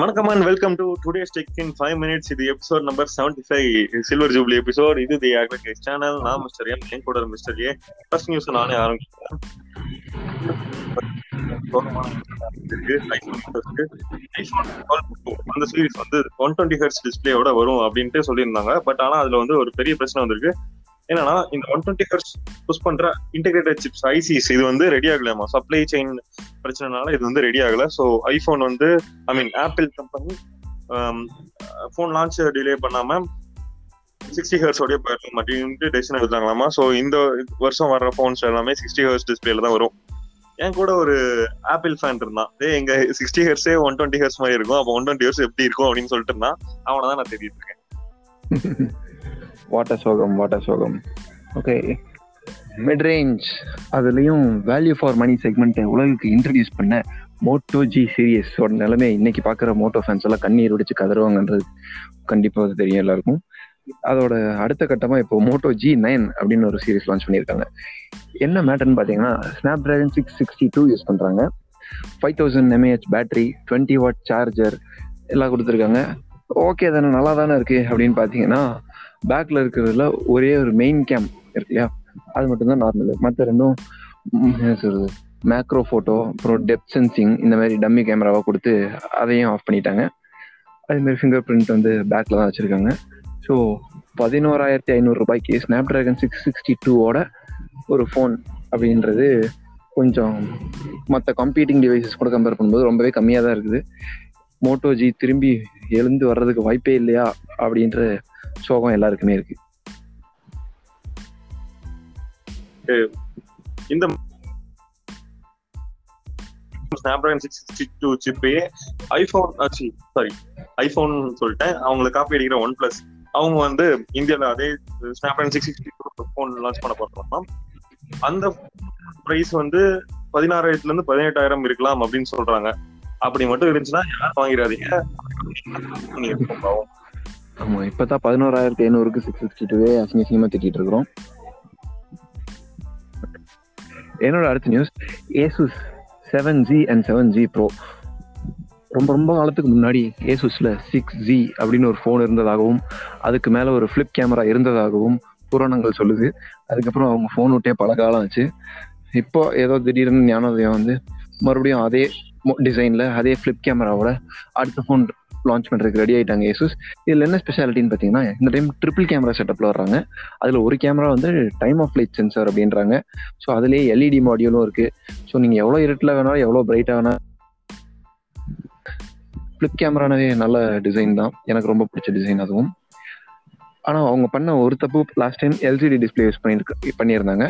வணக்கம் and welcome to today tech in five minutes இது episode number seventy five silver jubilee episode இது the அக்ரிகேஸ் channel நான் mister M N கூட mister ஏ first news நானே ஆரம்பிக்கிறேன். அந்த சீரிஸ் வந்து ஒன் டுவெண்ட்டி ஹெர்ட்ஸ் டிஸ்பிளேயோட வரும் அப்படின்ட்டு சொல்லியிருந்தாங்க. பட் ஆனா அதுல வந்து ஒரு பெரிய பிரச்சனை வந்திருக்கு. என்னன்னா இந்த ஒன் டுவெண்ட்டி ஹர்ஸ் புஷ் பண்ற இன்டெகிரேட்டட் சிப்ஸ் ஐசிஸ் இது வந்து ரெடி ஆகலாமா சப்ளை செயின் பிரச்சனைனால இது வந்து ரெடி ஆகல. ஸோ ஐபோன் வந்து I mean Apple company phone launch delay பண்ணாம சிக்ஸ்டி ஹர்ஸோடய போயிடலாம் அப்படின்ட்டு டெசிஷன் எடுத்தாங்களாமா ஸோ இந்த வருஷம் வர்ற ஃபோன்ஸ் எல்லாமே சிக்ஸ்டி ஹர்ஸ் டிஸ்பிளேல தான் வரும். என் கூட ஒரு ஆப்பிள் ஃபேன் இருந்தான். டே எங்க சிக்ஸ்டி ஹர்ஸே ஒன் டுவெண்ட்டி ஹர்ஸ் மாதிரி இருக்கும். அப்போ ஒன் டுவெண்ட்டி ஹர்ஸ் எப்படி இருக்கும் அப்படின்னு சொல்லிட்டு இருந்தான். அவனை தான் நான் தேடிட்டு இருக்கேன். வாட்டர் சோகம் வாட்டர் சோகம். ஓகே மிட் ரேஞ்ச் அதுலேயும் வேல்யூ ஃபார் மணி செக்மெண்ட்டை உலகுக்கு இன்ட்ரடியூஸ் பண்ண மோட்டோ ஜி சீரியஸோட நிலைமை இன்னைக்கு பார்க்குற மோட்டோ ஃபேன்ஸ் எல்லாம் கண்ணீர் வெடிச்சு கதறுவாங்கன்றது கண்டிப்பாக அது தெரியும் எல்லாருக்கும். அதோட அடுத்த கட்டமாக இப்போ மோட்டோ ஜி நைன் அப்படின்னு ஒரு சீரிஸ் லான்ச் பண்ணியிருக்காங்க. என்ன மேட்டர்னு பார்த்தீங்கன்னா Snapdragon six sixty two use பண்ணுறாங்க five thousand mAh battery twenty watt charger எல்லாம் கொடுத்துருக்காங்க. ஓகே தானே நல்லா தானே இருக்கு அப்படின்னு பார்த்தீங்கன்னா பேக்ல இருக்கிறதுல ஒரே ஒரு மெயின் கேம் இருக்கு இல்லையா? அது மட்டும்தான் நார்மல் மற்ற ரெண்டும் என்ன சொல்றது? மேக்ரோ ஃபோட்டோ அப்புறம் டெப் சென்சிங் இந்த மாதிரி டம்மி கேமராவை கொடுத்து அதையும் ஆஃப் பண்ணிட்டாங்க. அதே மாதிரி ஃபிங்கர் பிரிண்ட் வந்து பேக்கில் தான் வச்சுருக்காங்க. ஸோ பதினோராயிரத்தி ஐநூறுரூபாய்க்கு ஸ்னாப் ட்ராகன் சிக்ஸ் சிக்ஸ்டி டூவோட ஒரு ஃபோன் அப்படின்றது கொஞ்சம் மற்ற கம்ப்யூட்டிங் டிவைசஸ் கூட கம்பேர் பண்ணும்போது ரொம்பவே கம்மியாக தான் இருக்குது. மோட்டோ ஜி திரும்பி எழுந்து வர்றதுக்கு வாய்ப்பே இல்லையா? அப்படின்ற சோகம் எல்லாருக்குமே இருக்கு. இந்த ஸ்னாப்டிராகன் சிக்ஸ் சிக்ஸ்டி டூ சிப்பே ஐபோன் சாரி ஐபோன் சொல்லிட்டேன். அவங்களை காப்பி அடிக்கிற ஒன் பிளஸ் அவங்க வந்து இந்தியாவில் அதே Snapdragon six sixty two phone launch பண்ண போகிறோம் அந்த ப்ரைஸ் வந்து பதினாறாயிரத்துல இருந்து பதினெட்டாயிரம் இருக்கலாம் அப்படின்னு சொல்றாங்க. அப்படி மட்டும் இருந்துச்சுன்னா யாரும் வாங்கிடாதீங்க. ஆமா இப்பதான் பதினோராயிரத்தி ஐநூறுக்கு சிக்ஸ் சிக்ஸ்டி டூவே அசிங்க அசிங்கமா திட்டிட்டு இருக்கிறோம். என்னோட அடுத்த news Asus seven G and seven G pro ரொம்ப ரொம்ப காலத்துக்கு முன்னாடி ஏசுஸ்ல சிக்ஸ் ஜி அப்படின்னு ஒரு ஃபோன் இருந்ததாகவும் அதுக்கு மேல ஒரு ஃபிளிப் கேமரா இருந்ததாகவும் புராணங்கள் சொல்லுது. அதுக்கப்புறம் அவங்க ஃபோன் விட்டே பல காலம் ஆச்சு. இப்போ ஏதோ திடீர்னு ஞானோதயம் வந்து மறுபடியும் அதே டிசைன்ல அதே ஃபிளிப் கேமராவோட அடுத்த ஃபோன் லான்ச் பண்ணுறதுக்கு ரெடி ஆயிட்டாங்க ஏசஸ். இதுல என்ன ஸ்பெஷாலிட்டின்னு பார்த்தீங்கன்னா இந்த டைம் ட்ரிபிள் கேமரா செட்டப்பில் வர்றாங்க. அதில் ஒரு கேமரா வந்து டைம் ஆஃப் லைட் சென்சார் அப்படின்றாங்க. ஸோ அதுலேயே எல்இடி மாடியூலும் இருக்கு. ஸோ நீங்க எவ்வளோ இருட்டில் வேணாலும் எவ்வளோ பிரைட்டாக வேணா ஃப்ளிப் கேமரானவே நல்ல டிசைன் தான். எனக்கு ரொம்ப பிடிச்ச டிசைன் அதுவும். ஆனால் அவங்க பண்ண ஒரு தப்பு last time LCD display use பண்ணியிருக்கு பண்ணியிருந்தாங்க.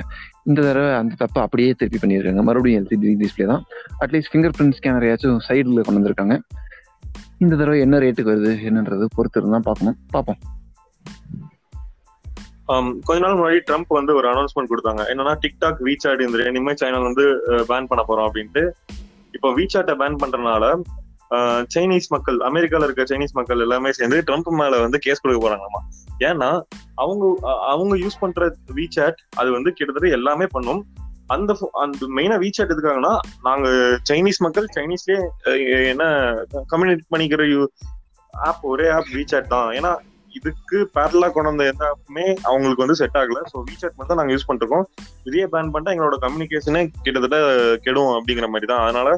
இந்த தடவை அந்த தப்பு அப்படியே திருப்பி பண்ணியிருக்காங்க. மறுபடியும் எல்சிடி டிஸ்பிளே தான். அட்லீஸ்ட் ஃபிங்கர் பிரிண்ட் ஸ்கேனரையாச்சும் சைடில் கொண்டு வந்திருக்காங்க. இந்த தடவை என்ன ரேட்டுக்கு வருது என்னன்றது பொறுத்து இருந்தா பார்க்கணும். பார்ப்போம். கொஞ்ச நாள் முன்னாடி ட்ரம்ப் வந்து ஒரு அனௌன்ஸ்மெண்ட் கொடுத்தாங்க. என்னன்னா டிக்டாக் வீசாட் இந்த இனிமே சைனல் வந்து பேன் பண்ண போறோம் அப்படின்ட்டு. இப்போ வீசாட்டை பேன் பண்றதுனால சைனீஸ் மக்கள் அமெரிக்கால இருக்க சைனீஸ் மக்கள் எல்லாமே சேர்ந்து ட்ரம்ப் மேல வந்து கேஸ் கொடுக்க போறாங்கம்மா. ஏன்னா அவங்க அவங்க யூஸ் பண்ற வீசாட் அது வந்து கிட்டத்தட்ட எல்லாமே பண்ணும். அந்த அந்த மெயினா வீசாட் எதுக்காகனா நாங்க சைனீஸ் மக்கள் சைனீஸ்லயே என்ன கம்யூனிகேட் பண்ணிக்கிற ஆப் ஒரே ஆப் ரீச் அவுட் தான். ஏன்னா இதுக்கு பேரலா கொண்டு வந்த எந்த ஆப்புமே அவங்களுக்கு வந்து செட் ஆகல. ஸோ வீசாட் மட்டும் நாங்கள் யூஸ் பண்ணிருக்கோம். இதே பேன் பண்ணிட்டா எங்களோட கம்யூனிகேஷனே கிட்டத்தட்ட கெடும் அப்படிங்கிற மாதிரி தான். அதனால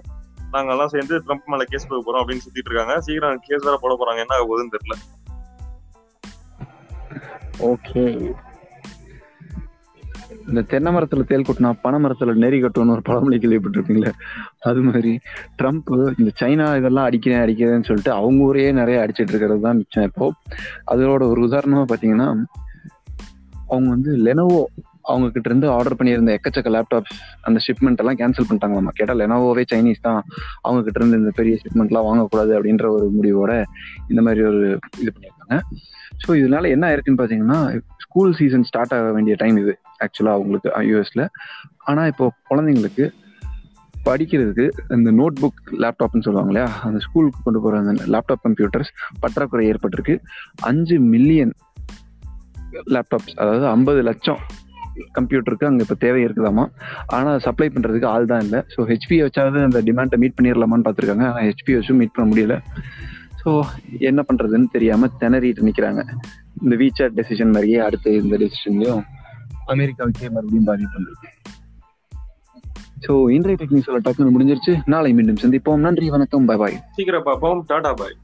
நாங்க எல்லாம் சேர்ந்து ட்ரம்ப் மேல கேஸ் போக போறோம் அப்படின்னு சுத்திட்டு இருக்காங்க. சீக்கிரம் கேஸ் வேற போட போறாங்க. என்ன ஆகுதுன்னு தெரியல. ஓகே இந்த தென்னை மரத்துல தேல் கொட்டினா பனை மரத்துல நெறி கட்டும்னு ஒரு பழமொழி கேள்விப்பட்டிருப்பீங்களே? அது மாதிரி ட்ரம்ப் இந்த சைனா இதெல்லாம் அடிக்கிறேன் அடிக்கிறேன்னு சொல்லிட்டு அவங்க ஊரே நிறைய அடிச்சிட்டு இருக்கிறது தான் மிச்சம். இப்போ அதோட ஒரு உதாரணமா பாத்தீங்கன்னா அவங்க வந்து லெனோவோ அவங்க கிட்ட இருந்து ஆர்டர் பண்ணியிருந்த எக்கச்சக்க லேப்டாப்ஸ் அந்த ஷிப்மெண்ட் எல்லாம் கேன்சல் பண்ணிட்டாங்களாமா? கேட்டால் லெனோவோவே சைனீஸ் தான். அவங்க கிட்ட இருந்து இந்த பெரிய ஷிப்மெண்ட்லாம் வாங்கக்கூடாது அப்படின்ற ஒரு முடிவோட இந்த மாதிரி ஒரு இது பண்ணியிருக்காங்க ஸோ இதனால என்ன ஆயிருக்குன்னு பார்த்தீங்கன்னா ஸ்கூல் சீசன் ஸ்டார்ட் ஆக வேண்டிய டைம் இது ஆக்சுவலாக அவங்களுக்கு uh, யூஎஸ்ல ஆனால் இப்போ குழந்தைங்களுக்கு படிக்கிறதுக்கு இந்த நோட் புக் லேப்டாப்னு சொல்லுவாங்க இல்லையா? அந்த ஸ்கூலுக்கு கொண்டு போகிற அந்த லேப்டாப் கம்ப்யூட்டர்ஸ் பற்றாக்குறை ஏற்பட்டிருக்கு. அஞ்சு மில்லியன் லேப்டாப்ஸ் அதாவது ஐம்பது லட்சம் கம்ப்யூட்டருக்கு அங்கே இப்போ தேவை இருக்குதாமா? ஆனால் சப்ளை பண்ணுறதுக்கு ஆள் தான் இல்லை. ஸோ ஹெச்பி வச்சாவது அந்த டிமாண்டை மீட் பண்ணிடலாமான்னு பார்த்துருக்காங்க ஆனால் ஹெச்பி வச்சும் மீட் பண்ண முடியல. ஸோ என்ன பண்றதுன்னு தெரியாம திணறிட்டு நிக்கிறாங்க. இந்த வீச்சாட் டெசிஷன் மாதிரியே அடுத்து இந்த டெசிஷன்லயும் அமெரிக்காவுக்கே மறுபடியும் பாதிப்பு வந்துருக்கு. ஸோ இன்றைய டெக்னிக்ஸோட டக்குன்னு முடிஞ்சிருச்சு. நாளை மீண்டும் சந்திப்போம். நன்றி வணக்கம். பாய் பாய் சீக்கிரம் பார்ப்போம். டாடா பாய்.